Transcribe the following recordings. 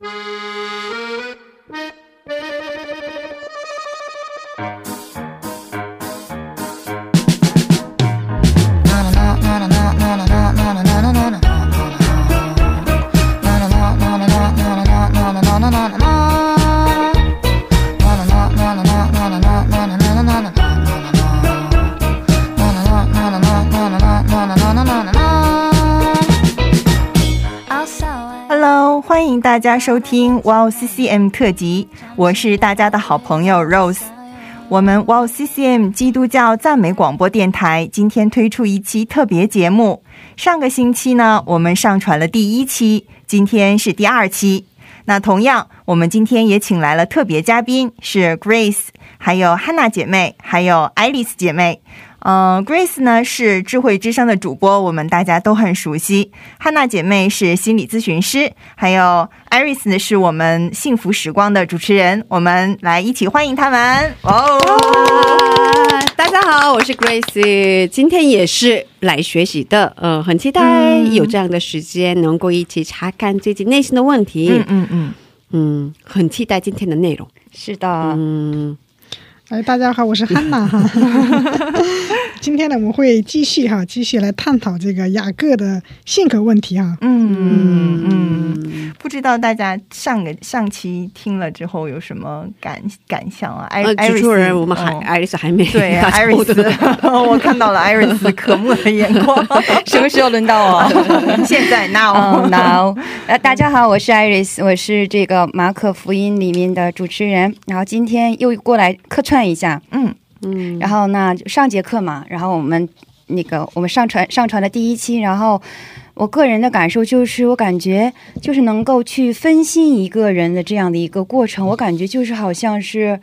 you 大家收听 Wow CCM 特辑，我是大家的好朋友 Rose。我们 Wow CCM 基督教赞美广播电台今天推出一期特别节目。上个星期呢，我们上传了第一期，今天是第二期。那同样，我们今天也请来了特别嘉宾，是 Grace，还有 Hannah 姐妹，还有 Alice 姐妹。嗯、g r a c e 呢是智慧之声的主播，我们大家都很熟悉。汉娜姐妹是心理咨询师，还有 Iris 呢是我们幸福时光的主持人。我们来一起欢迎他们哦！啊大家好，我是 Grace，今天也是来学习的，呃，很期待有这样的时间，能够一起查看自己内心的问题，嗯嗯嗯，嗯，很期待今天的内容，是的，嗯，哎，大家好，我是汉娜哈。今天呢，我们会继续哈，继续来探讨这个雅各的性格问题哈。嗯嗯，不知道大家上个上期听了之后有什么感感想啊？艾呃，艾瑞斯主人我们还艾瑞斯还没对 打艾瑞斯我看到了艾瑞斯渴慕的眼光。什么时候轮到我？现在 now，哦、now，呃，大家好，我是 Iris，我是这个马可福音里面的主持人，然后今天又过来客串一下，嗯嗯，然后那，上节课嘛，然后我们那个我们上传上传的第一期，然后我个人的感受就是，我感觉就是能够去分析一个人的这样的一个过程，我感觉就是好像是，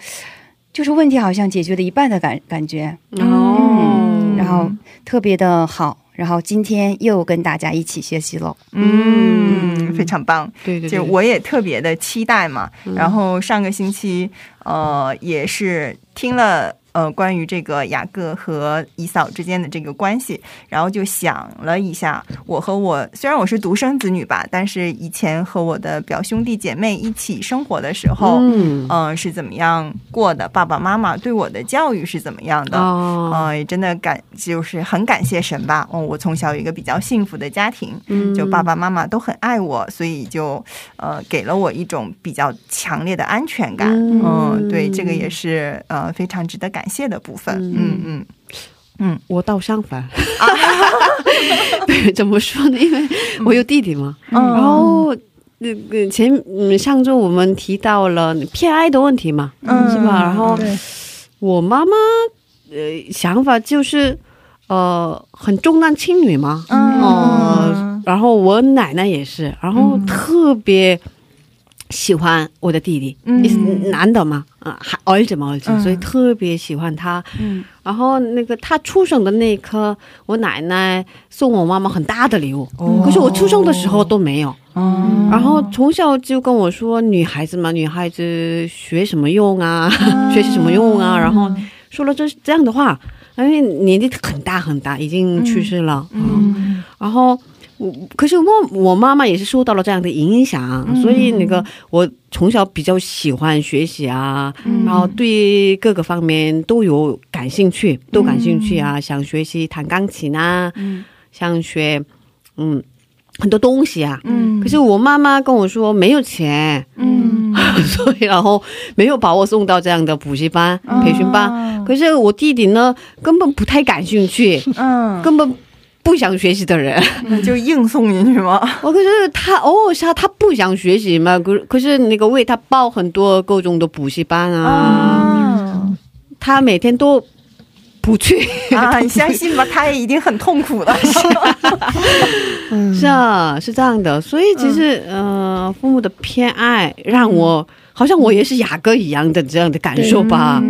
就是问题好像解决了一半的感感觉，哦，然后特别的好，然后今天又跟大家一起学习了。嗯，非常棒。对对对，就我也特别的期待嘛。嗯然后上个星期，呃，也是听了。呃，关于这个雅各和姨嫂之间的这个关系，然后就想了一下，我和我虽然我是独生子女吧，但是以前和我的表兄弟姐妹一起生活的时候，嗯、嗯，是怎么样过的？爸爸妈妈对我的教育是怎么样的？哦，呃，也真的感就是很感谢神吧。哦，我从小有一个比较幸福的家庭，嗯就爸爸妈妈都很爱我，所以就呃给了我一种比较强烈的安全感。嗯嗯，对，这个也是呃非常值得感谢的部分。嗯。嗯嗯。我倒相反，对，怎么说呢？因为我有弟弟嘛，嗯，然后那个前嗯上周我们提到了偏爱的问题嘛，嗯。是吧？然后，我妈妈呃想法就是呃很重男轻女嘛，嗯。哦、然后我奶奶也是，然后嗯。特别喜欢我的弟弟，嗯。男的嘛，啊，还儿子嘛儿子，嗯所以特别喜欢他。嗯然后那个他出生的那一刻，我奶奶送我妈妈很大的礼物，哦可是我出生的时候都没有。嗯然后从小就跟我说，女孩子嘛，女孩子学什么用啊，学习什么用啊？然后说了这这样的话，因为年纪很大很大，已经去世了。嗯然后我，可是我我妈妈也是受到了这样的影响，嗯。所以那个我从小比较喜欢学习啊，嗯。然后对各个方面都有感兴趣，都感兴趣啊，想学习弹钢琴啊，嗯。想学嗯很多东西啊。嗯。可是我妈妈跟我说没有钱，嗯。所以然后没有把我送到这样的补习班、培训班。班。可是我弟弟呢，根本不太感兴趣，嗯，根本不想学习的人。就硬送进去吗？我可是他哦，是他他不想学习嘛，可可是那个为他报很多各种的补习班啊，啊他每天都不去。啊！你相信吧，他也一定很痛苦了。嗯，是啊，是这样的，所以其实、呃，父母的偏爱让我、好像我也是雅哥一样的这样的感受吧。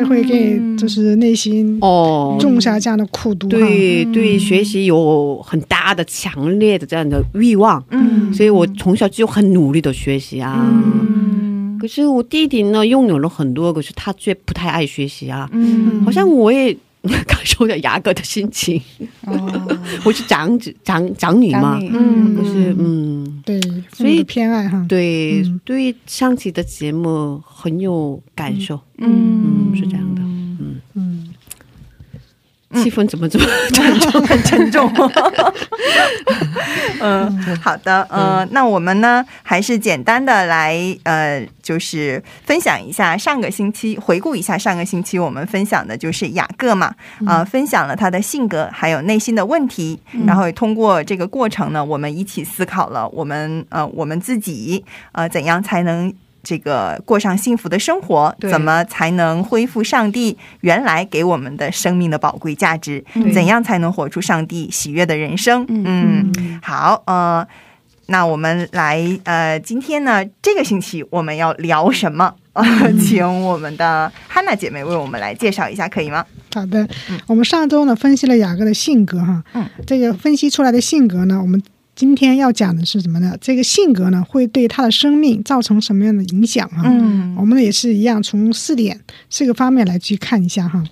这会给就是内心哦，种下这样的苦毒哈。对对，学习有很大的、强烈的这样的欲望，嗯。所以我从小就很努力的学习啊。嗯。可是我弟弟呢，拥有了很多，可是他却不太爱学习啊。嗯。好像我也 感受到雅哥的心情。哦，我是长子长长女嘛。嗯。就是嗯，对，所以偏爱哈，对、嗯。对上期的节目很有感受，嗯。嗯，是这样的。嗯，气氛怎么这么沉重？很沉重。嗯，好的，呃，那我们呢，还是简单的来，呃，就是分享一下上个星期，回顾一下上个星期我们分享的就是雅各嘛，啊、分享了他的性格还有内心的问题，然后也通过这个过程呢，我们一起思考了我们呃我们自己呃怎样才能。这个过上幸福的生活，怎么才能恢复上帝原来给我们的生命的宝贵价值？怎样才能活出上帝喜悦的人生？嗯，好，呃，那我们来，呃，今天呢，这个星期我们要聊什么？呃，请我们的汉娜姐妹为我们来介绍一下，可以吗？好的，我们上周呢分析了雅各的性格哈，嗯，这个分析出来的性格呢，我们今天要讲的是什么呢？这个性格呢会对他的生命造成什么样的影响啊？嗯我们呢也是一样，从四点四个方面来去看一下哈。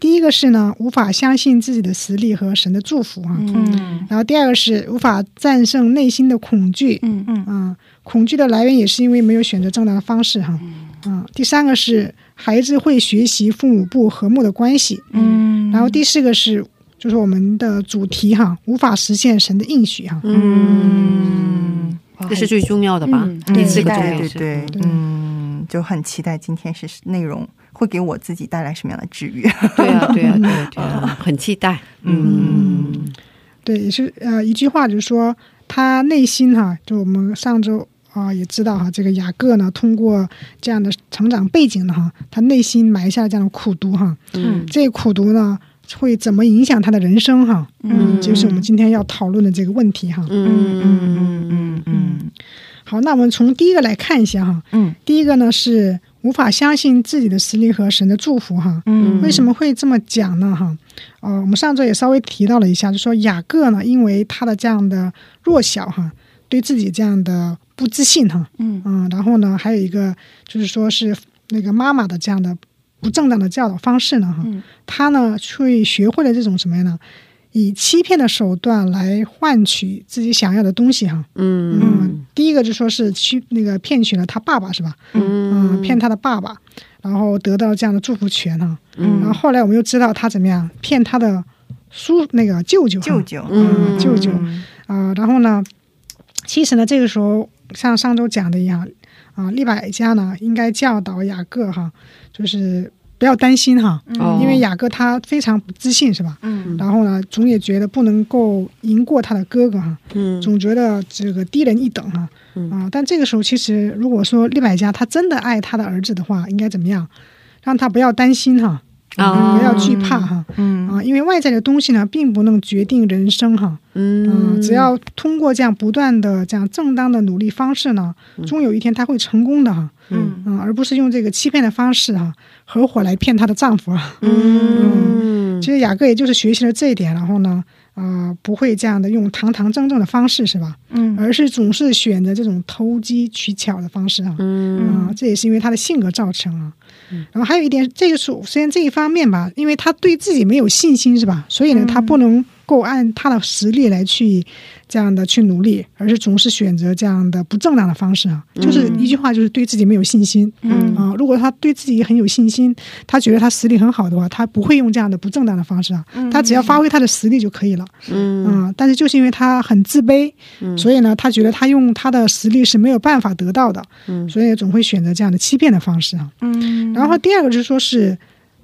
第一个是呢，无法相信自己的实力和神的祝福啊。嗯然后第二个是无法战胜内心的恐惧，嗯嗯啊，恐惧的来源也是因为没有选择正当的方式哈。啊，第三个是孩子会学习父母不和睦的关系，嗯然后第四个是就是我们的主题哈，无法实现神的应许哈。嗯，这是最重要的吧？嗯第四个对重要，对对，对嗯，就很期待今天是内容会给我自己带来什么样的治愈。对啊，对啊，对啊，对啊，很期待。嗯对，也是呃一句话就是说他内心哈，就我们上周啊、也知道哈，这个雅各呢通过这样的成长背景呢哈，他内心埋下了这样的苦毒哈，嗯这苦毒呢会怎么影响他的人生哈？嗯就是我们今天要讨论的这个问题哈。嗯嗯嗯嗯嗯好，那我们从第一个来看一下哈，嗯第一个呢是无法相信自己的实力和神的祝福哈。嗯为什么会这么讲呢？哈，呃，我们上周也稍微提到了一下，就说雅各呢，因为他的这样的弱小哈，对自己这样的不自信哈，嗯嗯，然后呢，还有一个就是说是那个妈妈的这样的不正当的教导方式呢，哈，嗯。他呢去学会了这种什么呀呢？以欺骗的手段来换取自己想要的东西哈，嗯。嗯，第一个就说是去那个骗取了他爸爸是吧？嗯，骗他的爸爸，然后得到这样的祝福权哈。嗯。然后后来我们又知道他怎么样骗他的叔那个舅舅，舅舅，嗯。舅舅。嗯啊、然后呢，其实呢，这个时候像上周讲的一样啊，利百加呢应该教导雅各哈，就是不要担心哈，哦因为雅各他非常不自信是吧？嗯然后呢，总也觉得不能够赢过他的哥哥哈，嗯总觉得这个低人一等哈。嗯啊，但这个时候其实如果说利百加他真的爱他的儿子的话，应该怎么样？让他不要担心哈，啊不要惧怕哈。嗯啊，因为外在的东西呢，并不能决定人生哈。嗯嗯，只要通过这样不断的这样正当的努力方式呢，终有一天他会成功的哈。嗯嗯，而不是用这个欺骗的方式哈，合伙来骗她的丈夫啊。嗯其实雅各也就是学习了这一点，然后呢，啊，不会这样的用堂堂正正的方式是吧？嗯而是总是选择这种投机取巧的方式啊。嗯啊，这也是因为他的性格造成啊。然后还有一点，这个首先这一方面吧，因为他对自己没有信心是吧？所以呢，他不能够按他的实力来去这样的去努力，而是总是选择这样的不正当的方式啊。就是一句话，就是对自己没有信心。嗯啊，如果他对自己很有信心，他觉得他实力很好的话，他不会用这样的不正当的方式啊。他只要发挥他的实力就可以了。嗯啊，但是就是因为他很自卑，所以呢，他觉得他用他的实力是没有办法得到的，嗯所以总会选择这样的欺骗的方式啊。嗯然后第二个就是说是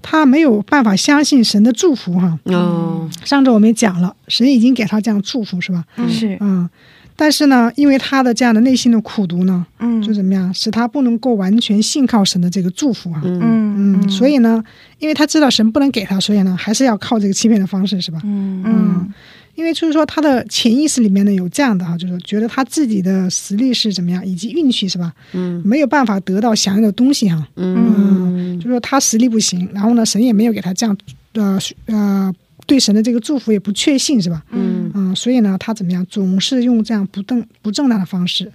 他没有办法相信神的祝福哈。哦上周我们也讲了，神已经给他这样祝福是吧？是嗯，但是呢，因为他的这样的内心的苦读呢，嗯就怎么样，使他不能够完全信靠神的这个祝福哈。嗯嗯嗯，所以呢，因为他知道神不能给他，所以呢，还是要靠这个欺骗的方式是吧？嗯嗯因为就是说他的潜意识里面呢有这样的哈，就是觉得他自己的实力是怎么样，以及运气是吧，嗯没有办法得到想要的东西哈，嗯。就是说他实力不行，然后呢，神也没有给他这样呃呃对神的这个祝福也不确信是吧？嗯。嗯，所以呢，他怎么样，总是用这样不正不正当的方式，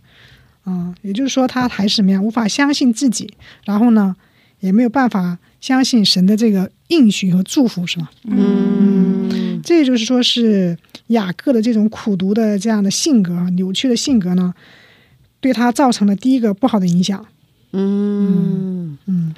嗯，也就是说他还是怎么样，无法相信自己，然后呢，也没有办法相信神的这个应许和祝福，是吧？嗯这就是说是雅各的这种苦读的这样的性格啊，扭曲的性格呢，对他造成了第一个不好的影响。嗯，嗯，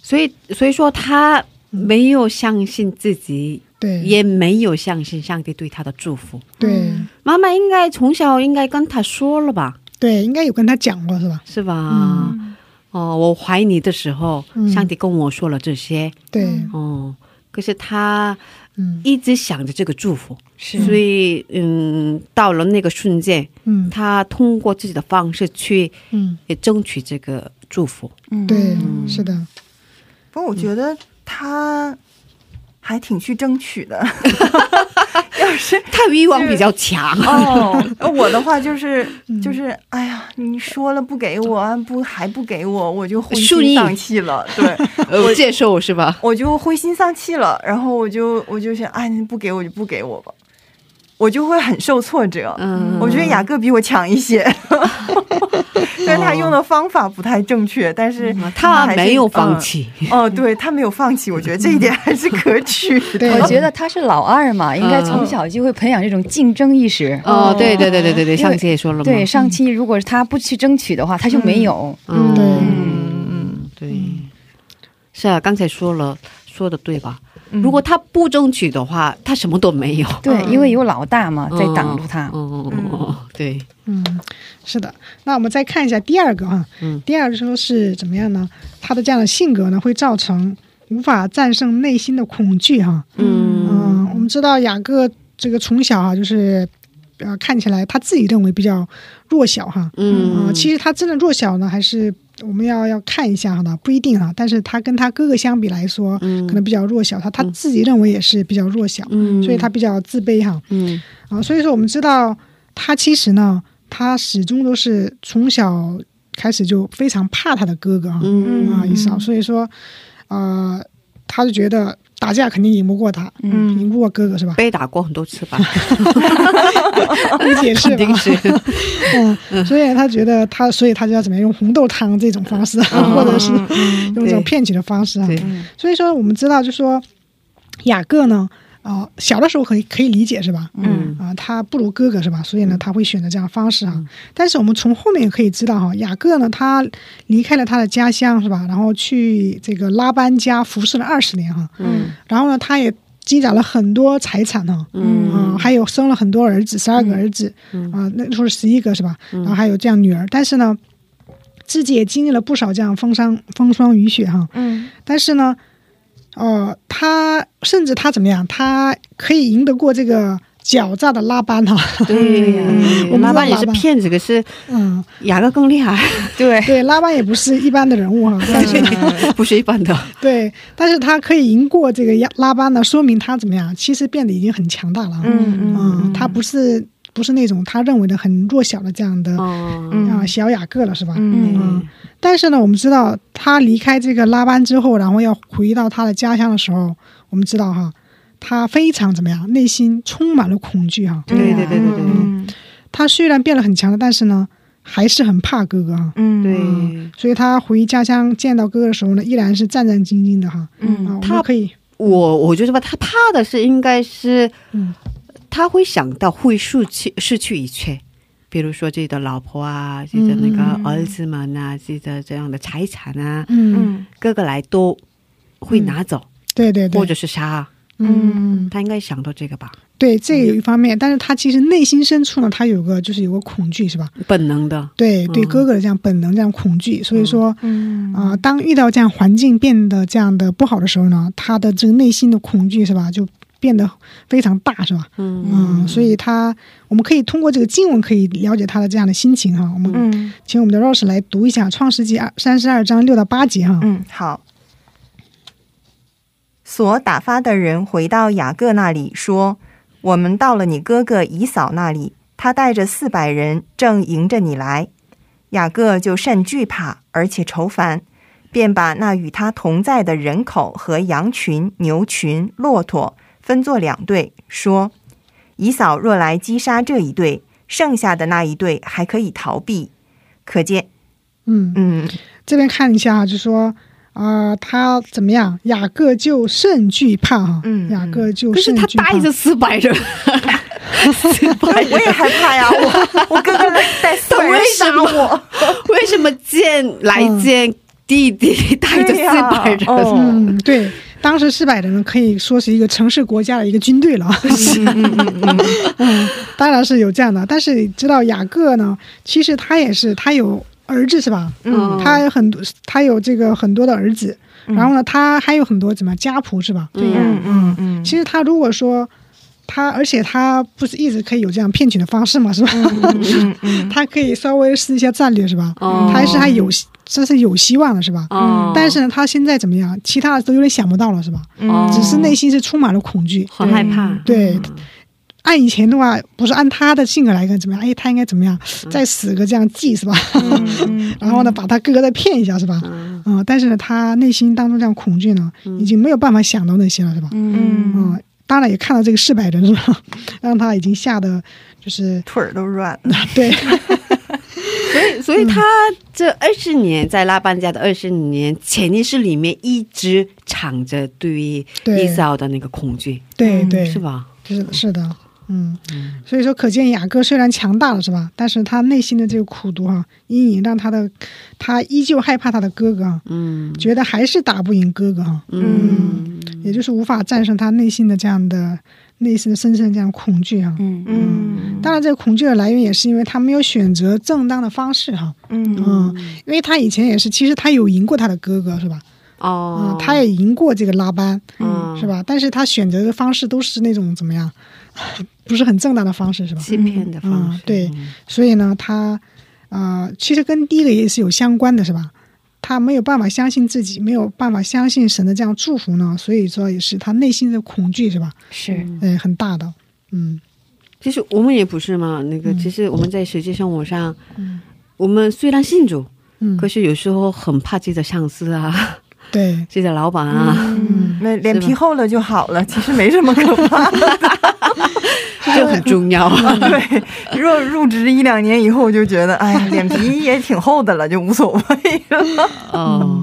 所以所以说他没有相信自己，对，也没有相信上帝对他的祝福。对妈妈应该从小应该跟他说了吧，对，应该有跟他讲过是吧？是吧？哦，我怀你的时候，嗯上帝跟我说了这些。对，哦，可是他嗯。一直想着这个祝福，是。所以嗯，到了那个瞬间，嗯。他通过自己的方式去嗯，也争取这个祝福。嗯。对，是的，不过我觉得他还挺去争取的。要是他欲望比较强。哦，我的话就是嗯就是，哎呀，你说了不给我，不还不给我，我就灰心丧气了。对，我，接受是吧？我就灰心丧气了，然后我就我就想，哎，你不给我就不给我吧，我就会很受挫折。嗯我觉得雅各比我强一些，但是他用的方法不太正确，但是嗯他没有放。弃。嗯哦，对他没有放弃，我觉得这一点还是可取的。我觉得他是老二嘛，应该从小就会培养这种竞争意识。哦，对对对对对对，上期也说了嘛。对，上期如果是他不去争取的话，他就没有。嗯，对嗯嗯，对，是啊，刚才说了，说的对吧？如果他不争取的话，他什么都没有，对，因为有老大嘛，在挡住他。嗯。嗯。嗯，对，嗯，是的。那我们再看一下第二个啊，嗯。第二个说是怎么样呢？他的这样的性格呢，会造成无法战胜内心的恐惧哈、嗯。嗯，我们知道雅各这个从小啊、就是呃看起来他自己认为比较弱小哈、嗯。啊，其实他真的弱小呢，还是我们要要看一下哈的，不一定啊。但是他跟他哥哥相比来说，嗯可能比较弱小，他他自己认为也是比较弱小，嗯所以他比较自卑哈。嗯啊，所以说我们知道他其实呢，他始终都是从小开始就非常怕他的哥哥啊，嗯啊以扫，所以说，呃，他就觉得打架肯定赢不过他，嗯赢不过哥哥是吧？被打过很多次吧，你解释吧？肯定是，嗯，所以他觉得他，所以他就要怎么样用红豆汤这种方式，或者是用这种骗取的方式啊。对，所以说，我们知道，就说雅各呢，啊、小的时候可以可以理解是吧？嗯啊、他不如哥哥是吧？所以呢，他会选择这样的方式哈、但是我们从后面也可以知道哈，雅各呢，他离开了他的家乡是吧？然后去这个拉班家服侍了二十年哈。嗯然后呢，他也积攒了很多财产哈。嗯啊，还有生了很多儿子，十二个儿子，啊，那时候十一个是吧？然后还有这样女儿，但是呢，自己也经历了不少这样风霜风霜雨雪哈。嗯但是呢，呃，他甚至他怎么样？他可以赢得过这个狡诈的拉班哈。对呀 我们拉班也是骗子，可是嗯，雅各更厉害，对，对，拉班也不是一般的人物哈，但是，不是一般的，对，但是他可以赢过这个亚拉班呢，说明他怎么样？其实变得已经很强大了哈。嗯嗯，他不是不是那种他认为的很弱小的这样的啊、嗯小雅各了，是吧？嗯。嗯，但是呢，我们知道他离开这个拉班之后，然后要回到他的家乡的时候，我们知道哈，他非常怎么样，内心充满了恐惧哈。对对对对对。嗯。他虽然变得很强了，但是呢，还是很怕哥哥。哈。嗯。对，所以他回家乡见到哥哥的时候呢，依然是战战兢兢的哈。嗯。啊，我他可以，我我觉得吧，他怕的是应该是，嗯他会想到会失去失去一切，比如说自己的老婆啊，自己的那个儿子们啊，自己的这样的财产啊，嗯，嗯哥哥来都会拿走，对对对，或者是杀，嗯，他应该想到这个吧，对，这有一方面，但是他其实内心深处呢，他有个就是有个恐惧，是吧？本能的，对对，嗯哥哥的这样本能这样恐惧，所以说。嗯。啊、当遇到这样环境变得这样的不好的时候呢，他的这个内心的恐惧是吧，就变得非常大，是吧？嗯嗯，所以他我们可以通过这个经文可以了解他的这样的心情哈。我们嗯请我们的 Rose 来读一下《创世纪》二三十二章六到八节哈。嗯，好。所打发的人回到雅各那里说：“我们到了你哥哥以扫那里，他带着四百人正迎着你来。”雅各就甚惧怕，而且愁烦，便把那与他同在的人口和羊群、牛群、骆驼分作两队，说：“以嫂若来击杀这一队，剩下的那一队还可以逃避。”可见，嗯，嗯这边看一下哈，就说啊、他怎么样？雅各就甚惧怕哈，嗯雅各就甚惧怕。他带着四百人，四 百我也害怕呀，我我哥哥带四百人杀我，为什么见来见弟弟 带着四百人？哦嗯，对，当时四百人可以说是一个城市国家的一个军队了。嗯，当然是有这样的，但是你知道雅各呢，其实他也是他有儿子是吧？嗯他有很多，他有这个很多的儿子，然后呢，他还有很多怎么家仆是吧？对呀嗯嗯嗯，其实他如果说他，而且他不是一直可以有这样骗取的方式嘛，是吧？嗯嗯 他可以稍微试一下战略是吧？哦他还是还有这是有希望了是吧？嗯，但是呢，他现在怎么样？其他的都有点想不到了是吧？哦只是内心是充满了恐惧。很害怕。对，按以前的话，不是按他的性格来看怎么样？哎，他应该怎么样？再死个这样计是吧？嗯 然后呢，把他哥哥再骗一下是吧？嗯嗯，但是呢，他内心当中这样恐惧呢，已经没有办法想到那些了是吧？嗯，嗯，当然也看到这个四百人是吧？让他已经吓得就是腿儿都软了。对，所以，所以他这二十年在拉班家的二十年潜意识里面一直藏着对于对。伊扫的那个恐惧，对对，是吧？是，是的，嗯，所以说可见雅各虽然强大了是吧？但是他内心的这个苦毒哈、阴影让他的他依旧害怕他的哥哥啊，嗯。觉得还是打不赢哥哥哈、嗯。也就是无法战胜他内心的这样的内心的深深的这样恐惧哈、嗯嗯当然，这个恐惧的来源也是因为他没有选择正当的方式哈，嗯嗯，因为他以前也是，其实他有赢过他的哥哥是吧？哦嗯，，他也赢过这个拉班，嗯是吧？但是他选择的方式都是那种怎么样，不是很正当的方式是吧？欺骗的方式，嗯对所以呢，他呃，其实跟第一个也是有相关的，是吧？他没有办法相信自己，没有办法相信神的这样祝福呢，所以说也是他内心的恐惧，是吧？是。哎，很大的，嗯。其实我们也不是嘛，那个嗯。其实我们在实际生活上，嗯。我们虽然信主，嗯，可是有时候很怕自己的上司啊，对，自己的老板啊，嗯，那脸皮厚了就好了，其实没什么可怕的。这很重要 啊。对，若入职一两年以后，就觉得哎呀，脸皮也挺厚的了，就无所谓了。哦，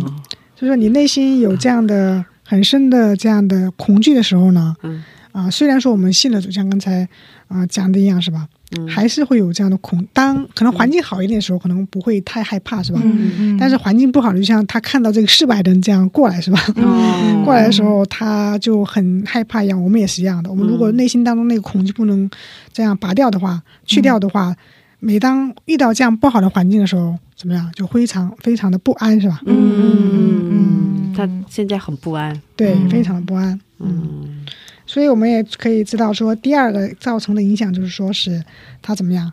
所以说你内心有这样的很深的这样的恐惧的时候呢，嗯啊、虽然说我们信了主，像刚才啊、讲的一样，是吧？嗯还是会有这样的恐。当可能环境好一点的时候，可能不会太害怕，是吧？嗯但是环境不好，就像他看到这个四百人这样过来，是吧？嗯过来的时候，他就很害怕一样。我们也是一样的。我们如果内心当中那个恐惧不能这样拔掉的话、去掉的话，每当遇到这样不好的环境的时候，怎么样，就非常非常的不安，是吧？嗯嗯嗯嗯，他现在很不安。对，嗯非常的不安。嗯所以我们也可以知道说，第二个造成的影响就是说是他怎么样，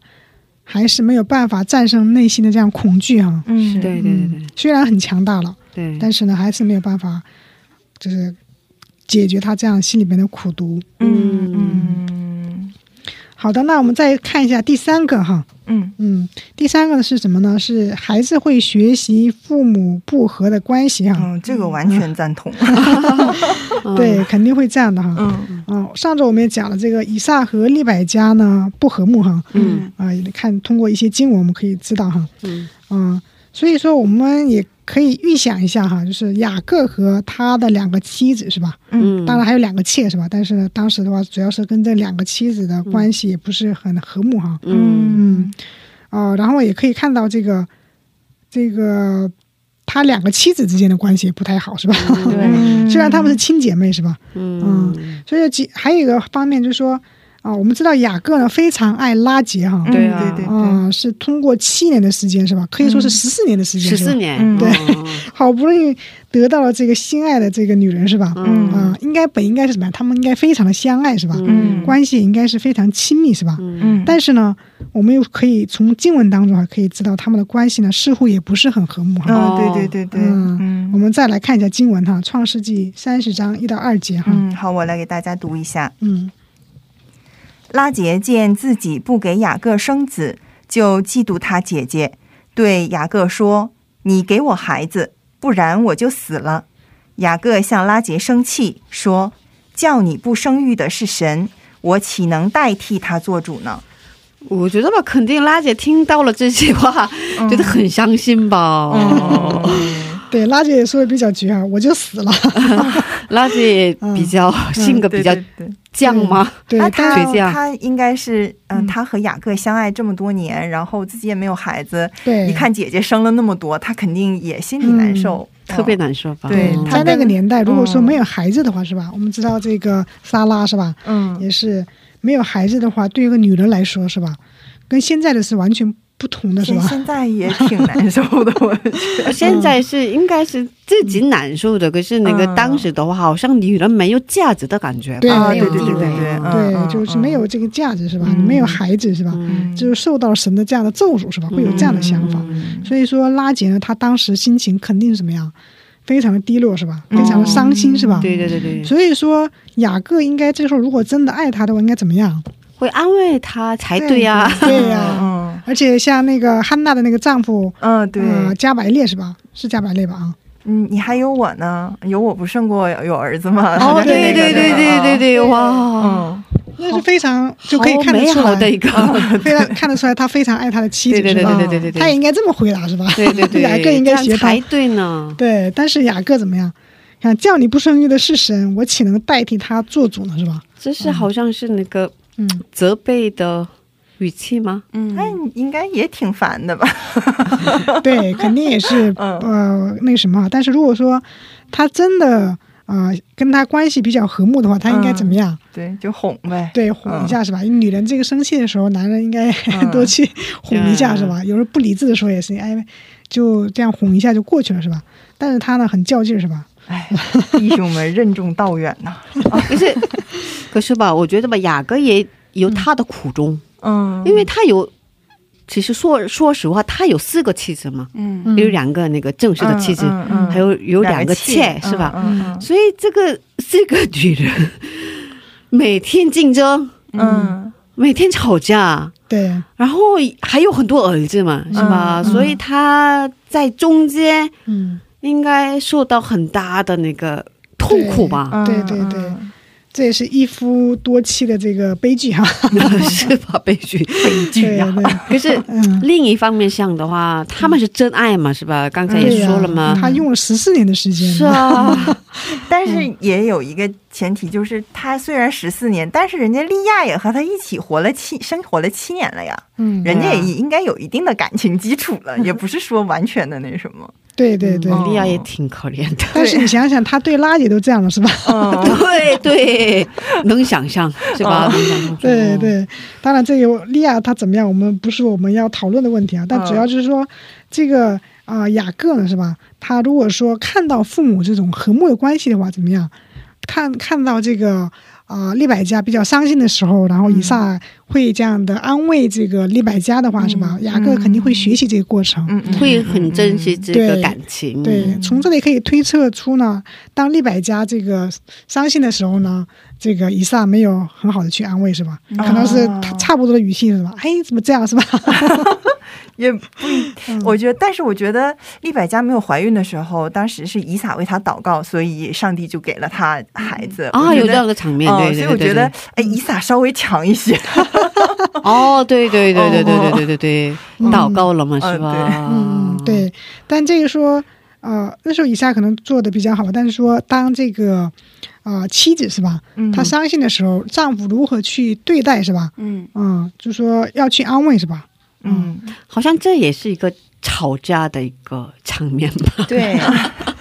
还是没有办法战胜内心的这样恐惧哈。嗯，对对对对虽然很强大了，对，但是呢，还是没有办法，就是解决他这样心里边的苦毒。嗯嗯好的，那我们再看一下第三个哈，嗯。嗯，第三个是什么呢？是孩子会学习父母不和的关系哈，嗯，这个完全赞同。对，肯定会这样的哈。嗯。嗯，上周我们也讲了这个以撒和利百加呢不和睦哈，嗯。啊、也看通过一些经文我们可以知道哈，嗯。嗯，所以说我们也可以预想一下哈，就是雅各和他的两个妻子是吧？嗯，当然还有两个妾是吧？但是呢，当时的话主要是跟这两个妻子的关系也不是很和睦哈，嗯嗯，哦、然后也可以看到这个这个他两个妻子之间的关系也不太好是吧？对，虽然他们是亲姐妹是吧？嗯所以几还有一个方面就是说啊、我们知道雅各呢非常爱拉结哈，对啊对对对，啊、是通过七年的时间是吧？可以说是十四年的时间，十四，年，嗯对哦好不容易得到了这个心爱的这个女人是吧？嗯啊、应该本应该是什么样？他们应该非常的相爱是吧？嗯关系应该是非常亲密是吧？嗯嗯，但是呢，我们又可以从经文当中还可以知道他们的关系呢似乎也不是很和睦哈。啊，对对对对，嗯我嗯们再来看一下经文哈，《创世纪》三十章一到二节哈。嗯，好，我来给大家读一下。嗯拉杰见自己不给雅各生子，就嫉妒他姐姐，对雅各说：“你给我孩子，不然我就死了。”雅各向拉杰生气，说：“叫你不生育的是神，我岂能代替他做主呢我觉得吧，肯定拉姐听到了这些话，觉得很伤心吧。嗯对，拉姐也说的比较绝啊，我就死了。拉姐比较性格比较对对对犟吗？对，他但倔强他他应该是嗯，嗯他和雅各相爱这么多年，然后自己也没有孩子，对，一看姐姐生了那么多，他肯定也心里难受，特别难。难受吧？对在那个跟年代，如果说嗯没有孩子的话，是吧？我们知道这个莎拉是吧？嗯，也是没有孩子的话，对于一个女人来说是吧？跟现在的是完全不同的，是吧？现现在也挺难受的，我觉得。现在是应该是自己难受的，可是那个嗯当时的话，好像女人没有价值的感觉吧。对啊，对对对对对，就是没有。这个价值是吧？你没有孩子是吧？嗯就是受到神的这样的咒诅是吧？会有这样的想法。嗯所以说拉杰呢，他当时心情肯定是什么样？非常的低落是吧？嗯非常的伤心是吧？对对对对，所以说雅各应该这个时候如果真的爱他的话，应该怎么样？会安慰他才对呀。对呀、嗯 而且像那个汉娜的那个丈夫，嗯，对，呃，加百列是吧？是加百列吧？啊，嗯，你还有我呢，有我不胜过有儿子吗？哦，对对对对对，对，哇，嗯，那是非常就可以看得出来，的一个，非常看得出来他非常爱他的妻子，对对对对对对对，他也应该这么回答是吧？对对对，雅各应该学他才对呢。对，但是雅各怎么样？看叫你不生育的是神，我岂能代替他做主呢？是吧？这是好像是那个嗯，责备的语气吗？嗯那你应该也挺烦的吧？对，肯定也是 嗯呃那个什么。但是如果说他真的啊、呃跟他关系比较和睦的话，他应该怎么样？对，就哄呗。对，哄一下是吧？女人这个生气的时候，男人应该 嗯多去哄一下对是吧？有时候不理智的时候也是，哎，就这样哄一下就过去了是吧？但是他呢很较劲是吧？哎，弟兄们任重道远呐。可是，可是吧，我觉得吧，雅各也有他的苦衷，嗯，因为他有，其实说说实话，他有四个妻子嘛，嗯。嗯有两个那个正式的妻子，嗯嗯嗯。还有有两个妾，嗯是吧？嗯嗯所以这个这个女人每天竞争，嗯。每天吵架，对，然后还有很多儿子嘛，是吧？嗯。所以他在中间嗯，应该受到很大的那个痛苦吧，嗯，对对对。嗯这也是一夫多妻的这个悲剧哈。是吧？悲剧。悲剧呀。可是嗯，另一方面想的话，他们是真爱嘛，是吧？刚才也说了嘛，他用了十四年的时间，是啊，但是也有一个前提，就是他虽然十四年，但是人家利亚也和他一起活了七，生活了七年了呀，嗯，人家也应该有一定的感情基础了，也不是说完全的那什么。对对对。嗯利亚也挺可怜的。但是你想想，他对拉姐都这样了，是吧？嗯，对对，能想象是吧？对，对，当然这个莉亚他怎么样，我们不是我们要讨论的问题啊，但主要就是说，这个啊、雅各呢，是吧？他如果说看到父母这种和睦的关系的话，怎么样？看看到这个啊、利百加比较伤心的时候，然后以撒会这样的安慰这个利百加的话，是吧？雅各肯定会学习这个过程。嗯嗯，会很珍惜这个对感情。对，从这里可以推测出呢，当利百加这个伤心的时候呢，这个以撒没有很好的去安慰，是吧？可能是哦差不多的语气，是吧？哎，怎么这样，是吧？也不一，我觉得，但是我觉得利百加没有怀孕的时候，当时是以撒为她祷告，所以上帝就给了她孩子啊，有这样的场面，哦对对对对所以我觉得，哎，以撒稍微强一些。哦，对对对对对对对对对，嗯祷告了嘛，是吧？嗯，对。但这个说，呃，那时候以撒可能做的比较好，但是说当这个啊、呃妻子是吧，嗯她伤心的时候，丈夫如何去对待是吧？嗯嗯，就说要去安慰是吧？嗯，好像这也是一个吵架的一个场面吧。对，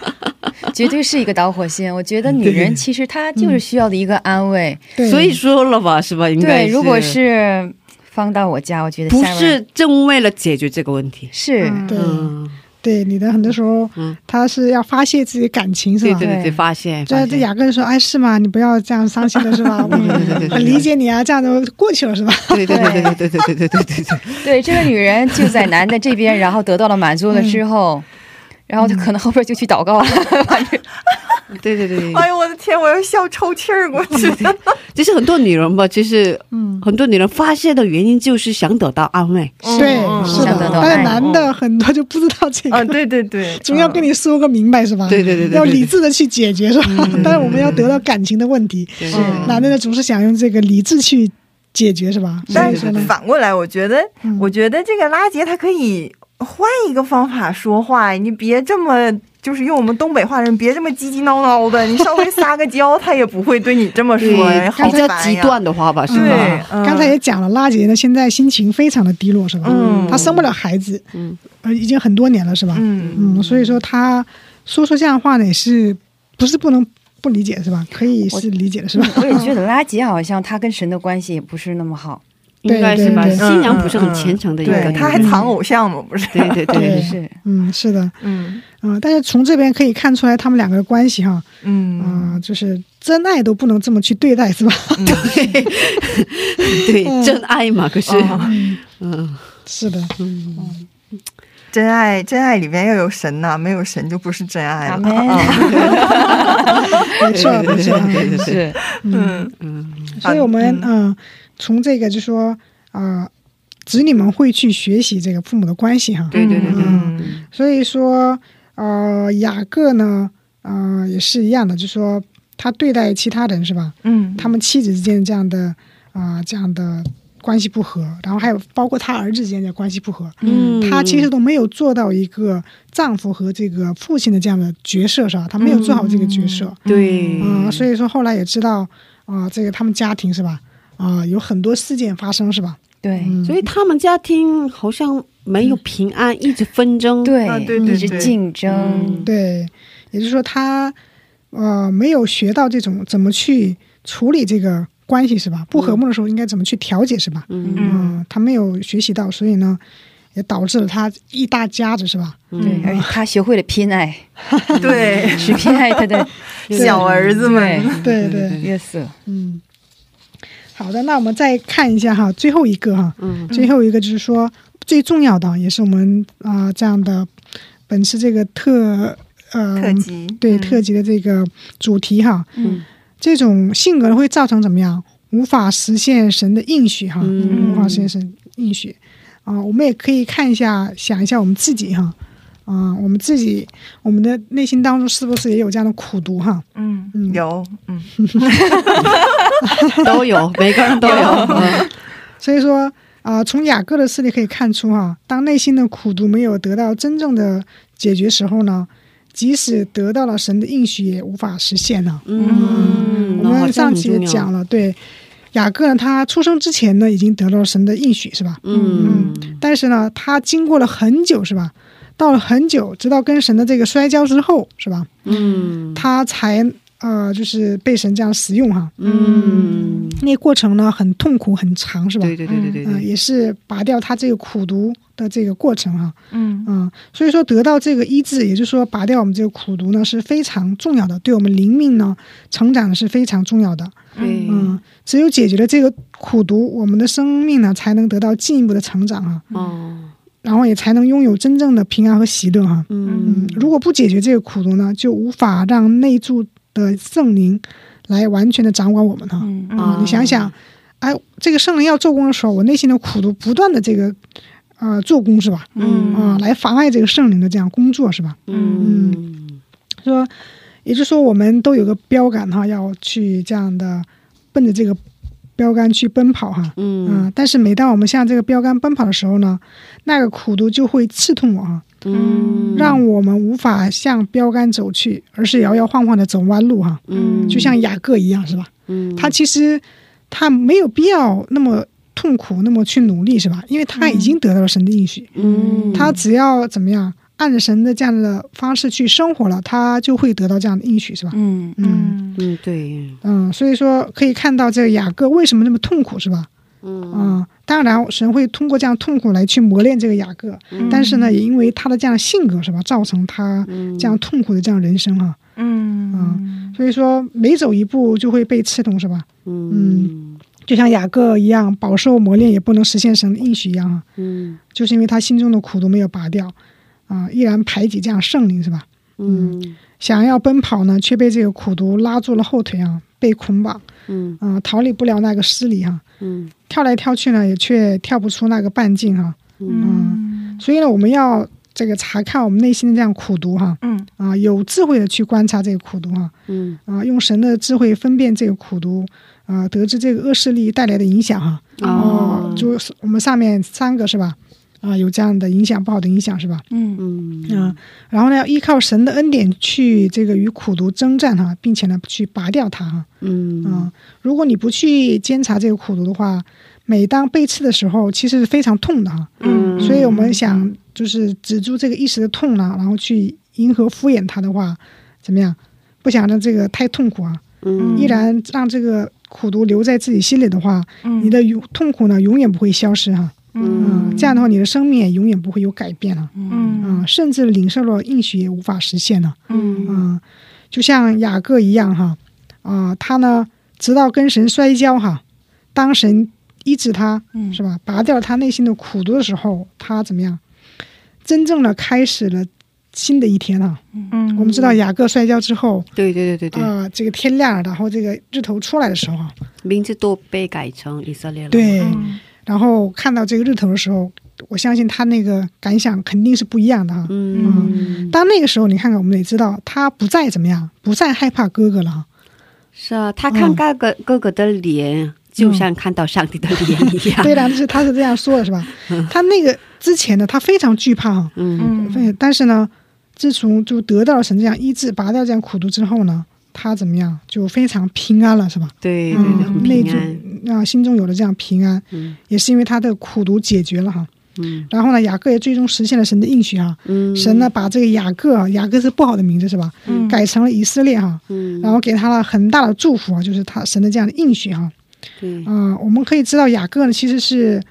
绝对是一个导火线。我觉得女人其实她就是需要的一个安慰。对，所以说了吧，是吧？应该对，如果是放到我家，我觉得不是正为了解决这个问题？是嗯对嗯，对你的很多时候，嗯他是要发泄自己感情是吧？对对对对，对发泄。这这雅各人说：“哎，是吗？你不要这样伤心了是吧？我 对对对对对很理解你啊，这样都过去了是吧？对对对对对对对对对对对对。对这个女人就在男的这边，然后得到了满足了之后，然后她可能后边就去祷告了。反正 对对对。对，哎呦我的天，我要笑抽气儿过去了。其实很多女人吧，其实嗯，很多女人发泄的原因就是想得到安慰。对，嗯是的。想得。到但是男的很多就不知道这啊，个，对对对，总要跟你说个明白是吧？对对对要理智的去解决是吧？但是我们要得到感情的问题，对。是男的呢总是想用这个理智去解决是吧？但是呢，反过来，我觉得，嗯。我觉得这个拉杰他可以换一个方法说话，你别这么就是用我们东北话人，别这么叽叽闹闹的，你稍微撒个娇，他也不会对你这么说比较极。端的话吧，是吧？，嗯刚才也讲了，拉姐呢现在心情非常的低落，是吧？嗯她生不了孩子，嗯，呃，已经很多年了，是吧？嗯嗯，所以说她说出这样的话呢，也是不是不能不理解，是吧？可以是理解的，是吧？我也觉得拉吉好像他跟神的关系也不是那么好。应该是吧？对对对新娘不是很虔诚的一个他还人，藏偶像嘛，不是？对对对 对。是，嗯，是的，嗯。嗯、但是从这边可以看出来他们两个的关系哈，嗯。啊、就是真爱都不能这么去对待，是吧？对。对真爱嘛。可是，哦。嗯。是的，嗯，真爱，真爱里面要有神呐、没有神就不是真爱了。没错，没错。对对对是，嗯。嗯。所以我们嗯。嗯、呃从这个就说啊、呃子女们会去学习这个父母的关系哈。对对对对，嗯所以说，呃，雅各呢，呃，也是一样的，就说他对待其他人是吧？嗯，他们妻子之间这样的啊、这样的关系不和，然后还有包括他儿子之间的关系不和，嗯，他其实都没有做到一个丈夫和这个父亲的这样的角色是吧？他没有做好这个角色。对啊、所以说后来也知道啊、这个他们家庭是吧？啊、有很多事件发生是吧？对嗯，所以他们家庭好像没有平安，一直纷争。对啊对对一直竞争嗯，对，也就是说他呃没有学到这种怎么去处理这个关系是吧？不和睦的时候应该怎么去调解是吧？嗯嗯、他没有学习到，所以呢，也导致了他一大家子是吧？对，嗯而且他学会了偏爱，对，去偏爱他的 小儿子们，对对，，yes，。嗯。好的，那我们再看一下哈，最后一个哈，嗯。最后一个就是说最重要的，也是我们啊、这样的本次这个特呃特辑，对、嗯。特辑的这个主题哈，嗯。这种性格会造成怎么样？无法实现神的应许哈，嗯。无法实现神应许。啊、我们也可以看一下，想一下我们自己哈，啊、我们自己我们的内心当中是不是也有这样的苦读哈？嗯嗯有，嗯 都有，每个人都有。嗯所以说啊、从雅各的事例可以看出哈，当内心的苦读没有得到真正的解决时候呢，即使得到了神的应许，也无法实现呢。嗯，我们上期也讲了，对雅各呢，他出生之前呢，已经得到了神的应许，是吧？嗯但是呢，他经过了很久，是吧？到了很久，直到跟神的这个摔跤之后，是吧？嗯他才呃，就是被神这样使用哈。嗯，那过程呢，很痛苦，很长，是吧？对对对对对也是拔掉他这个苦毒的这个过程哈。嗯嗯，所以说得到这个医治，也就是说拔掉我们这个苦毒呢，是非常重要的，对我们灵命呢成长是非常重要的。对嗯，只有解决了这个苦毒，我们的生命呢才能得到进一步的成长啊，哦，然后也才能拥有真正的平安和喜乐哈。嗯嗯，如果不解决这个苦毒呢，就无法让内住的圣灵来完全的掌管我们哈。嗯啊，你想想，哎，这个圣灵要做工的时候，我内心的苦毒不断的这个呃做工是吧？嗯啊，来妨碍这个圣灵的这样工作是吧？嗯说，也就是说，我们都有个标杆哈，要去这样的奔着这个标杆去奔跑哈。嗯。嗯，但是每当我们向这个标杆奔跑的时候呢，那个苦毒就会刺痛我哈，嗯，让我们无法向标杆走去，而是摇摇晃晃的走弯路哈，嗯。就像雅各一样是吧？嗯。他其实他没有必要那么痛苦，那么去努力是吧？因为他已经得到了神的应许，嗯。他只要怎么样按着神的这样的方式去生活了，他就会得到这样的应许是吧？嗯嗯。嗯嗯对。嗯，所以说可以看到这个雅各为什么那么痛苦是吧？嗯。嗯，当然神会通过这样痛苦来去磨练这个雅各，但是呢，也因为他的这样的性格是吧，造成他这样痛苦的这样人生哈、嗯。所以说每走一步就会被刺痛是吧？嗯就像雅各一样，饱受磨练也不能实现神的应许一样啊，嗯。就是因为他心中的苦都没有拔掉啊、依然排挤这样圣灵是吧？嗯。想要奔跑呢，却被这个苦毒拉住了后腿啊，被捆绑，嗯。啊、逃离不了那个失礼哈、嗯。跳来跳去呢，也却跳不出那个半径哈、嗯。所以呢，我们要这个查看我们内心的这样苦毒哈，嗯。啊、有智慧的去观察这个苦毒哈，嗯。啊、用神的智慧分辨这个苦毒，啊、得知这个恶势力带来的影响哈。哦。就是我们上面三个是吧？啊、有这样的影响，不好的影响是吧？嗯嗯嗯，然后呢，要依靠神的恩典去这个与苦毒征战哈，并且呢去拔掉它哈。嗯嗯，如果你不去监察这个苦毒的话，每当被刺的时候，其实是非常痛的哈。嗯所以我们想就是止住这个一时的痛呢，然后去迎合敷衍它的话，怎么样？不想让这个太痛苦啊，嗯依然让这个苦毒留在自己心里的话，嗯你的永痛苦呢永远不会消失哈。嗯这样的话，你的生命也永远不会有改变了。嗯嗯，甚至领受了应许也无法实现了。嗯嗯，就像雅各一样哈，啊、他呢，直到跟神摔跤哈，当神医治他，嗯是吧？拔掉他内心的苦毒的时候，他怎么样？真正的开始了新的一天啊！嗯我们知道雅各摔跤之后，对对对对对，啊、这个天亮了，然后这个日头出来的时候啊，名字都被改成以色列了。对，嗯然后看到这个日头的时候，我相信他那个感想肯定是不一样的哈。嗯，当那个时候，你看看，我们也知道他不再怎么样，不再害怕哥哥了哈。是啊，他看哥哥、哥哥的脸，就像看到上帝的脸一样。对的，就是他是这样说的，是吧？他那个之前呢，他非常惧怕哈，嗯嗯但是呢，自从就得到了神这样医治，拔掉这样苦毒之后呢，他怎么样，就非常平安了，是吧？对对对，很内平安。中啊，心中有了这样平安，嗯也是因为他的苦毒解决了哈。嗯然后呢，雅各也最终实现了神的应许哈。嗯，神呢，把这个雅各啊，雅各是不好的名字是吧？嗯改成了以色列哈，嗯，然后给他了很大的祝福啊，就是他神的这样的应许哈。对，啊、我们可以知道雅各呢，其实是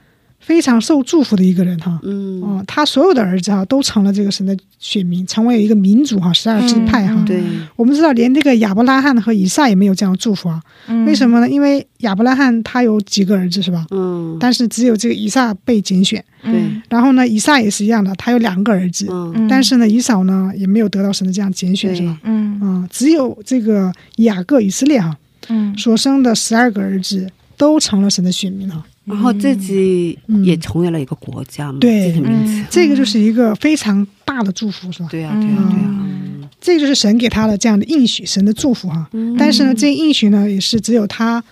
非常受祝福的一个人哈。嗯哦、他所有的儿子哈都成了这个神的选民，成为一个民族哈，十二支派哈。嗯对，我们知道，连这个亚伯拉罕和以撒也没有这样祝福啊。嗯为什么呢？因为亚伯拉罕他有几个儿子是吧？嗯但是只有这个以撒被拣选。对，然后呢，以撒也是一样的，他有两个儿子，嗯但是呢，以扫呢也没有得到神的这样拣选是吧？嗯啊、只有这个雅各以色列哈嗯所生的十二个儿子都成了神的选民哈。然后自己也成为了一个国家嘛，对自己的名字。嗯这个就是一个非常大的祝福，是吧？对呀，对呀，对呀。嗯这个就是神给他的这样的应许，神的祝福哈。嗯但是呢，这应许呢，也是只有他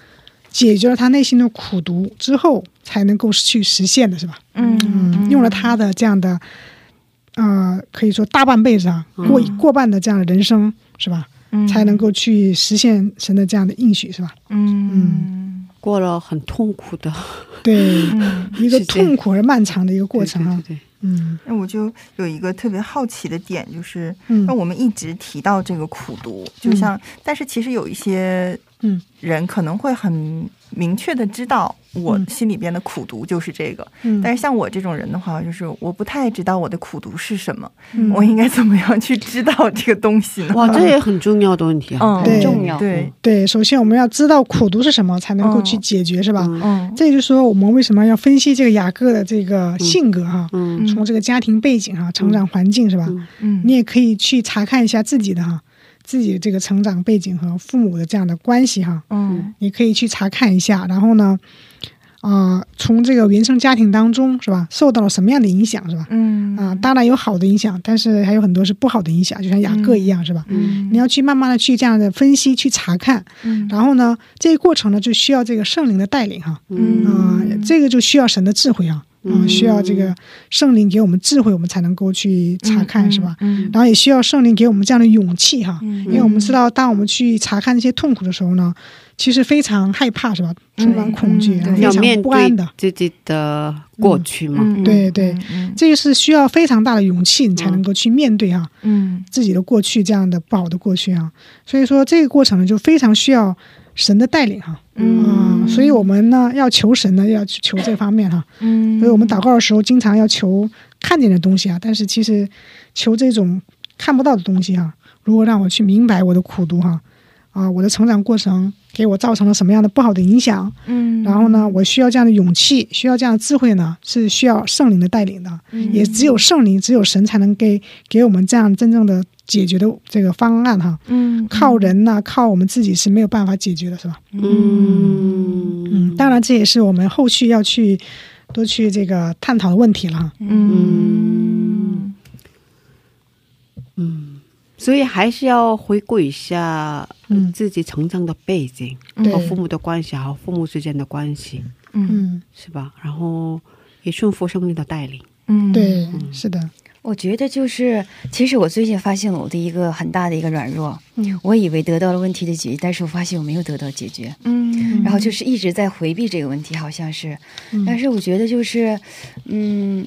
解决了他内心的苦毒之后，才能够去实现的，是吧？嗯嗯，用了他的这样的，呃，可以说大半辈子啊，过过半的这样的人生，是吧？嗯才能够去实现神的这样的应许，是吧？嗯过了很痛苦的对，嗯。一个痛苦而漫长的一个过程啊。对对对嗯那我就有一个特别好奇的点，就是嗯那我们一直提到这个苦读，就像，但是其实有一些嗯。人可能会很明确的知道我嗯。心里边的苦读就是这个，嗯，但是像我这种人的话，就是我不太知道我的苦读是什么，嗯。我应该怎么样去知道这个东西呢？哇，这也很重要的问题啊。嗯，对重要。对，对，首先我们要知道苦读是什么，才能够去嗯解决，是吧？嗯。这就是说，我们为什么要分析这个雅各的这个性格哈、嗯。从这个家庭背景哈、成长环境是吧？你也可以去查看一下自己的哈，自己这个成长背景和父母的这样的关系哈，嗯你可以去查看一下。然后呢，啊、从这个原生家庭当中是吧，受到了什么样的影响是吧？嗯啊、当然有好的影响，但是还有很多是不好的影响，就像雅各一样是吧？嗯你要去慢慢的去这样的分析、去查看，嗯然后呢，这个过程呢就需要这个圣灵的带领哈，嗯啊、这个就需要神的智慧啊，啊、需要这个圣灵给我们智慧，我们才能够去查看，是吧？嗯然后也需要圣灵给我们这样的勇气哈，嗯因为我们知道，当我们去查看这些痛苦的时候呢，其实非常害怕，是吧？充满恐惧，嗯然后非常不安的。自己的过去嘛。嗯对对，嗯这个是需要非常大的勇气，你才能够去面对哈、嗯自己的过去这样的不好的过去啊。所以说，这个过程呢，就非常需要神的带领哈。嗯啊，所以我们呢要求神呢，要去求这方面哈。嗯，所以我们祷告的时候，经常要求看见的东西啊，但是其实求这种看不到的东西哈。如果让我去明白我的苦读哈，啊，我的成长过程给我造成了什么样的不好的影响，嗯，然后呢，我需要这样的勇气，需要这样的智慧呢，是需要圣灵的带领的。嗯也只有圣灵，只有神才能给给我们这样真正的解决的这个方案哈。嗯靠人呐、靠我们自己是没有办法解决的，是吧？嗯嗯，当然这也是我们后续要去多去这个探讨的问题了哈。嗯嗯，所以还是要回顾一下嗯。自己成长的背景嗯和父母的关系，还有父母之间的关系，嗯。嗯。是吧？然后也顺服生命的带领。嗯，对，是的，我觉得就是，其实我最近发现了我的一个很大的一个软弱。嗯。我以为得到了问题的解决，但是我发现我没有得到解决，嗯，然后就是一直在回避这个问题，好像是。嗯。但是我觉得就是，嗯，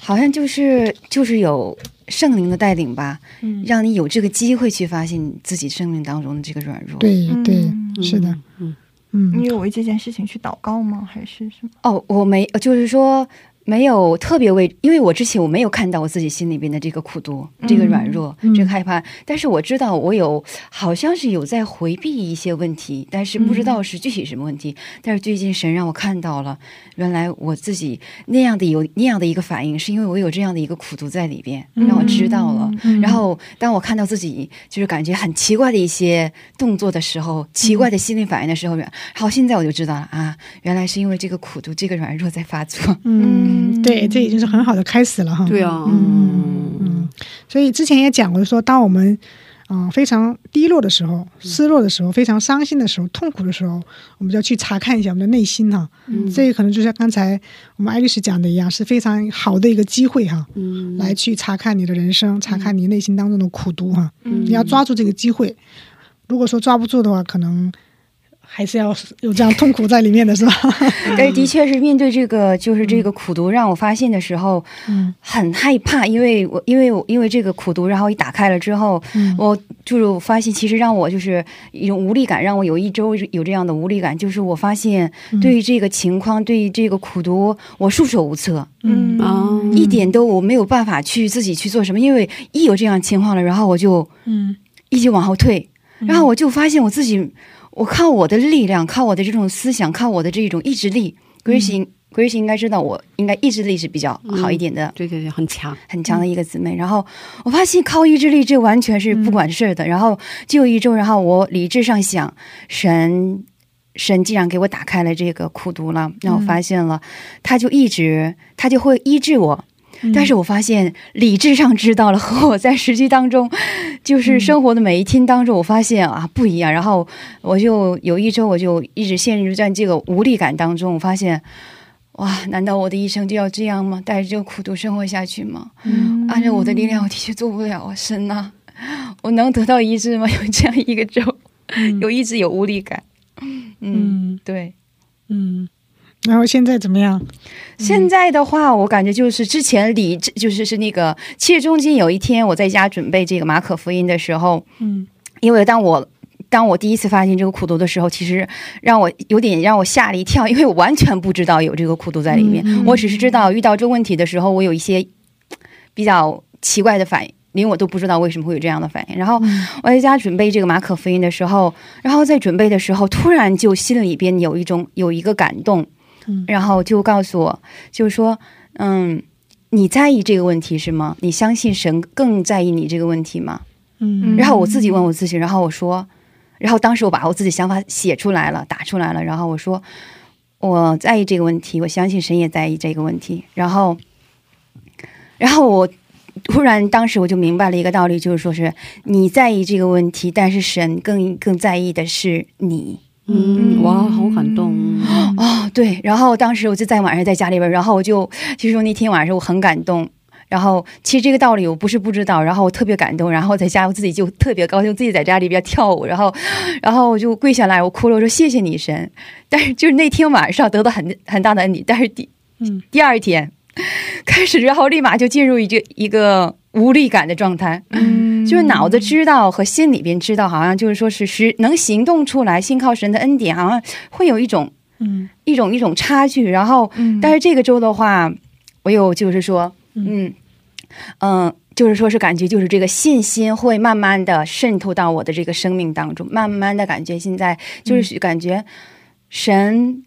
好像就是就是有圣灵的带领吧，嗯让你有这个机会去发现自己生命当中的这个软弱。对对，嗯是的，嗯，嗯你有为这件事情去祷告吗？还是什么？哦，我没，就是说没有特别为，因为我之前我没有看到我自己心里边的这个苦毒、这个软弱、嗯这个害怕，但是我知道我有好像是有在回避一些问题，但是不知道是具体什么问题。但是最近神让我看到了，原来我自己那样的有那样的一个反应，是因为我有这样的一个苦毒在里边，让我知道了。嗯然后当我看到自己就是感觉很奇怪的一些动作的时候，奇怪的心理反应的时候，好，现在我就知道了啊，原来是因为这个苦毒、这个软弱在发作。嗯，对，这已经是很好的开始了哈。对啊，嗯嗯，所以之前也讲过说，当我们嗯、呃非常低落的时候、失落的时候、非常伤心的时候、痛苦的时候，我们就要去查看一下我们的内心哈。嗯这个可能就像刚才我们爱丽丝讲的一样，是非常好的一个机会哈，嗯来去查看你的人生，查看你内心当中的苦毒哈。嗯你要抓住这个机会，如果说抓不住的话，可能还是要有这样痛苦在里面的是吧？但是的确是面对这个就是这个苦读，让我发现的时候嗯。很害怕，因为我因为我因为这个苦读，然后一打开了之后，嗯。我就是发现其实让我就是一种无力感，让我有一周有这样的无力感，就是我发现对于这个情况，对于这个苦读，我束手无策。嗯。啊，一点都我没有办法去自己去做什么，因为一有这样情况了，然后我就嗯。一直往后退，然后我就发现我自己，我靠我的力量，靠我的这种思想，靠我的这种意志力，Grace、Grace 应该知道我应该意志力是比较好一点的，对对对，很强，很强的一个姊妹。然后我发现靠意志力这完全是不管事儿的。然后就一周，然后我理智上想，神神既然给我打开了这个苦读了，那我发现了，他就一直他就会医治我。但是我发现理智上知道了，和我在实际当中，就是生活的每一天当中，我发现啊不一样。然后我就有一周，我就一直陷入在这个无力感当中。我发现，哇，难道我的一生就要这样吗？带着这个苦毒生活下去吗？嗯按照我的力量，我的确做不了啊！神呐、我能得到医治吗？有这样一个周，有一直有无力感。嗯，嗯对。嗯，然后现在怎么样？现在的话，我感觉就是之前理智，就是是那个，其实中间有一天我在家准备这个马可福音的时候，嗯因为当我当我第一次发现这个苦读的时候，其实让我有点让我吓了一跳，因为我完全不知道有这个苦读在里面，嗯我只是知道遇到这个问题的时候，我有一些比较奇怪的反应。连我都不知道为什么会有这样的反应。然后我在家准备这个马可福音的时候，然后在准备的时候，突然就心里边有一种有一个感动，嗯然后就告诉我，就是说，嗯，你在意这个问题是吗？你相信神更在意你这个问题吗？嗯然后我自己问我自己，然后我说，然后当时我把我自己想法写出来了，打出来了，然后我说我在意这个问题，我相信神也在意这个问题，然后，然后我突然当时我就明白了一个道理，就是说是你在意这个问题，但是神更更在意的是你。嗯，哇，好感动，哦，对，然后当时我就在晚上在家里边，然后我就其实那天晚上我很感动。然后，其实这个道理我不是不知道，然后我特别感动，然后在家我自己就特别高兴，自己在家里边跳舞，然后，然后我就跪下来，我哭了，我说谢谢你神。但是就是那天晚上得到很很大的恩典，但是第嗯第二天开始，然后立马就进入一个一个无力感的状态，嗯就是脑子知道和心里边知道，好像就是说是是能行动出来，信靠神的恩典，好像会有一种嗯一种一种差距。然后，嗯但是这个周的话，我有就是说，嗯嗯、就是说是感觉就是这个信心会慢慢的渗透到我的这个生命当中，慢慢的感觉现在就是感觉神。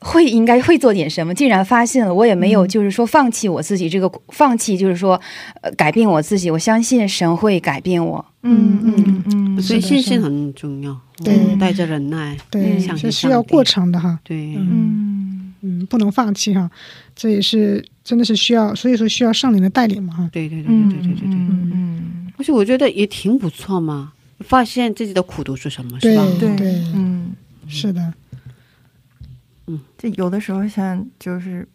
会应该会做点什么？竟然发现了，我也没有就是说放弃我自己这个放弃，就是说呃改变我自己。我相信神会改变我。嗯嗯嗯，所以信心很重要，对嗯带着忍耐，对，相信是需要过程的哈。对，嗯嗯嗯，不能放弃哈，这也是真的是需要，所以说需要圣灵的带领嘛哈。对对对对对对对。嗯嗯而且我觉得也挺不错嘛，发现自己的苦都是什么，是吧？对对嗯，是的，这有的时候像就是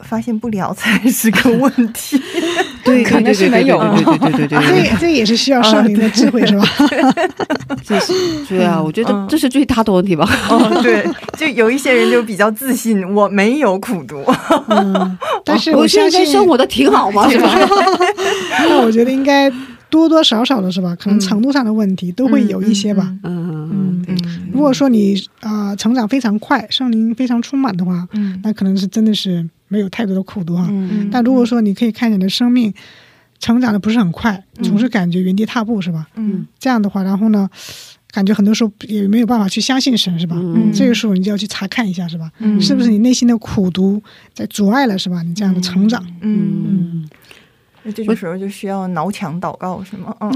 发现不了才是个问题。对，可能是没有对对对对这这也是需要圣灵的智慧，是吧？这是对啊，我觉得嗯这是最大的问题吧。哦，对，就有一些人就比较自信，我没有苦读。嗯，但是我我相信，现在生活的挺好嘛，是吧？那我觉得应该多多少少的是吧？可能程度上的问题都会有一些吧。嗯嗯对嗯如果说你啊、呃成长非常快，圣灵非常充满的话，嗯那可能是真的是没有太多的苦读哈。嗯但如果说你可以看你的生命成长的不是很快，总是感觉原地踏步是吧？嗯这样的话，然后呢，感觉很多时候也没有办法去相信神是吧？嗯这个时候你就要去查看一下是吧？嗯是不是你内心的苦读在阻碍了是吧？你这样的成长，嗯，这种时候就需要挠墙祷告是吗？嗯。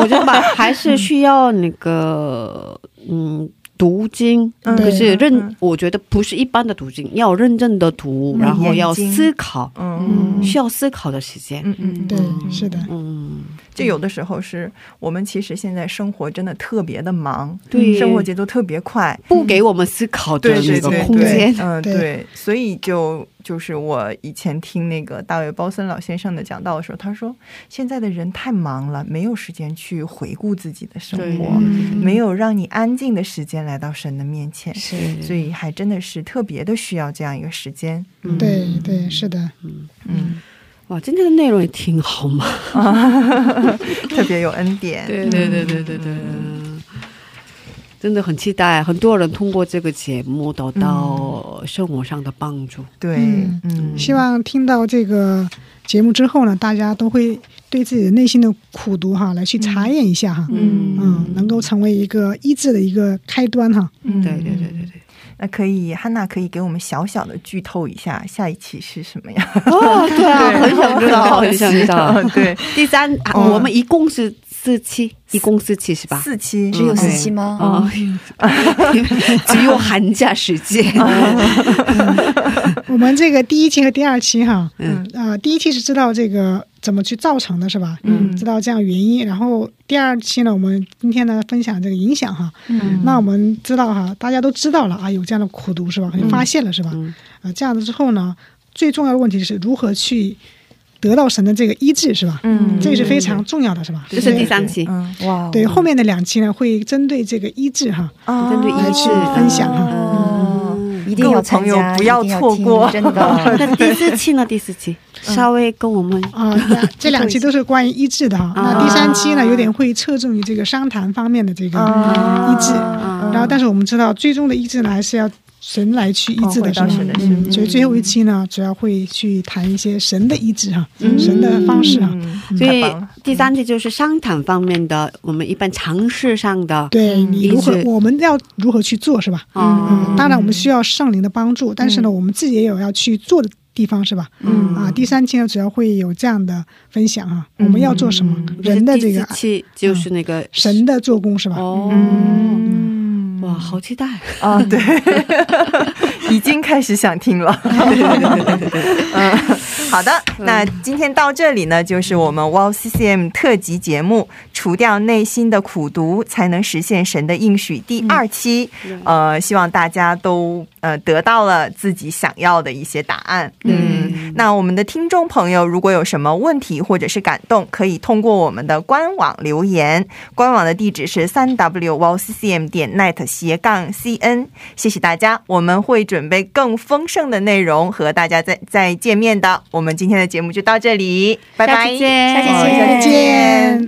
我觉得吧，还是需要那个嗯。读经，嗯可是认，嗯。我觉得不是一般的读经，要认真的读，嗯然后要思考，嗯。需要思考的时间。嗯嗯，对，是的，嗯，就有的时候是我们其实现在生活真的特别的忙，对生活节奏特别快，不给我们思考的对对那个空间，。嗯对对，所以就就是我以前听那个大卫鲍森老先生的讲道的时候，他说现在的人太忙了，没有时间去回顾自己的生活，嗯。没有让你安静的时间来到神的面前，是。所以还真的是特别的需要这样一个时间。对对是的，嗯，哇，今天的内容也挺好嘛。特别有恩典。对对对对对对，真的很期待很多人通过这个节目得到生活上的帮助。对，嗯嗯，希望听到这个节目之后呢，大家都会对自己的内心的苦读哈，来去查验一下哈，嗯嗯，能够成为一个医治的一个开端哈。嗯对对对对对。那可以，汉娜可以给我们小小的剧透一下下一期是什么呀？哦，对啊，很想知道，很想知道。对，第三，我们一共是四期，一共四期是吧？四期只有四期吗？哦，只有寒假时间。我们这个第一期和第二期哈，嗯呃，第一期是知道这个怎么去造成的，是吧？嗯知道这样原因。然后第二期呢，我们今天呢分享这个影响哈。嗯那我们知道哈，大家都知道了啊，有这样的苦读是吧？发现了是吧？嗯啊，这样子之后呢，最重要的问题是如何去得到神的这个医治是吧？嗯这个是非常重要的是吧？这是第三期，嗯哇，对，后面的两期呢会针对这个医治哈，啊针对医来去分享哈。哦，一定要参各位朋加，友不要错过真的。那第四期呢？第四期稍微跟我们啊，这两期都是关于医治的哈。那第三期呢，有点会侧重于这个商谈方面的这个啊医治。啊然后，但是我们知道，最终的医治呢，还是要神来去医治的，时候所以最后一期呢，主要会去谈一些神的医治哈，神的方式哈。嗯。所以第三期就是商谈方面的，我们一般尝试上的。对你如何我们要如何去做，是吧？嗯嗯，当然我们需要圣灵的帮助，但是呢，我们自己也有要去做的地方，是吧？嗯。啊，第三期呢，主要会有这样的分享哈，我们要做什么，人的这个第期就是那个神的做工，是吧？哦，嗯哇，好期待！啊，对，已经开始想听了。嗯，好的，那今天到这里呢，就是我们 Wow CCM 特辑节目《除掉内心的苦毒，才能实现神的应许》第二期。呃，希望大家都呃得到了自己想要的一些答案。嗯，那我们的听众朋友，如果有什么问题或者是感动，可以通过我们的官网留言，官网的地址是三 w w c c m 点 net 斜杠 c n。谢谢大家，我们会准备更丰盛的内容和大家再再见面的。我们今天的节目就到这里，拜拜，下期见下期见好下期见。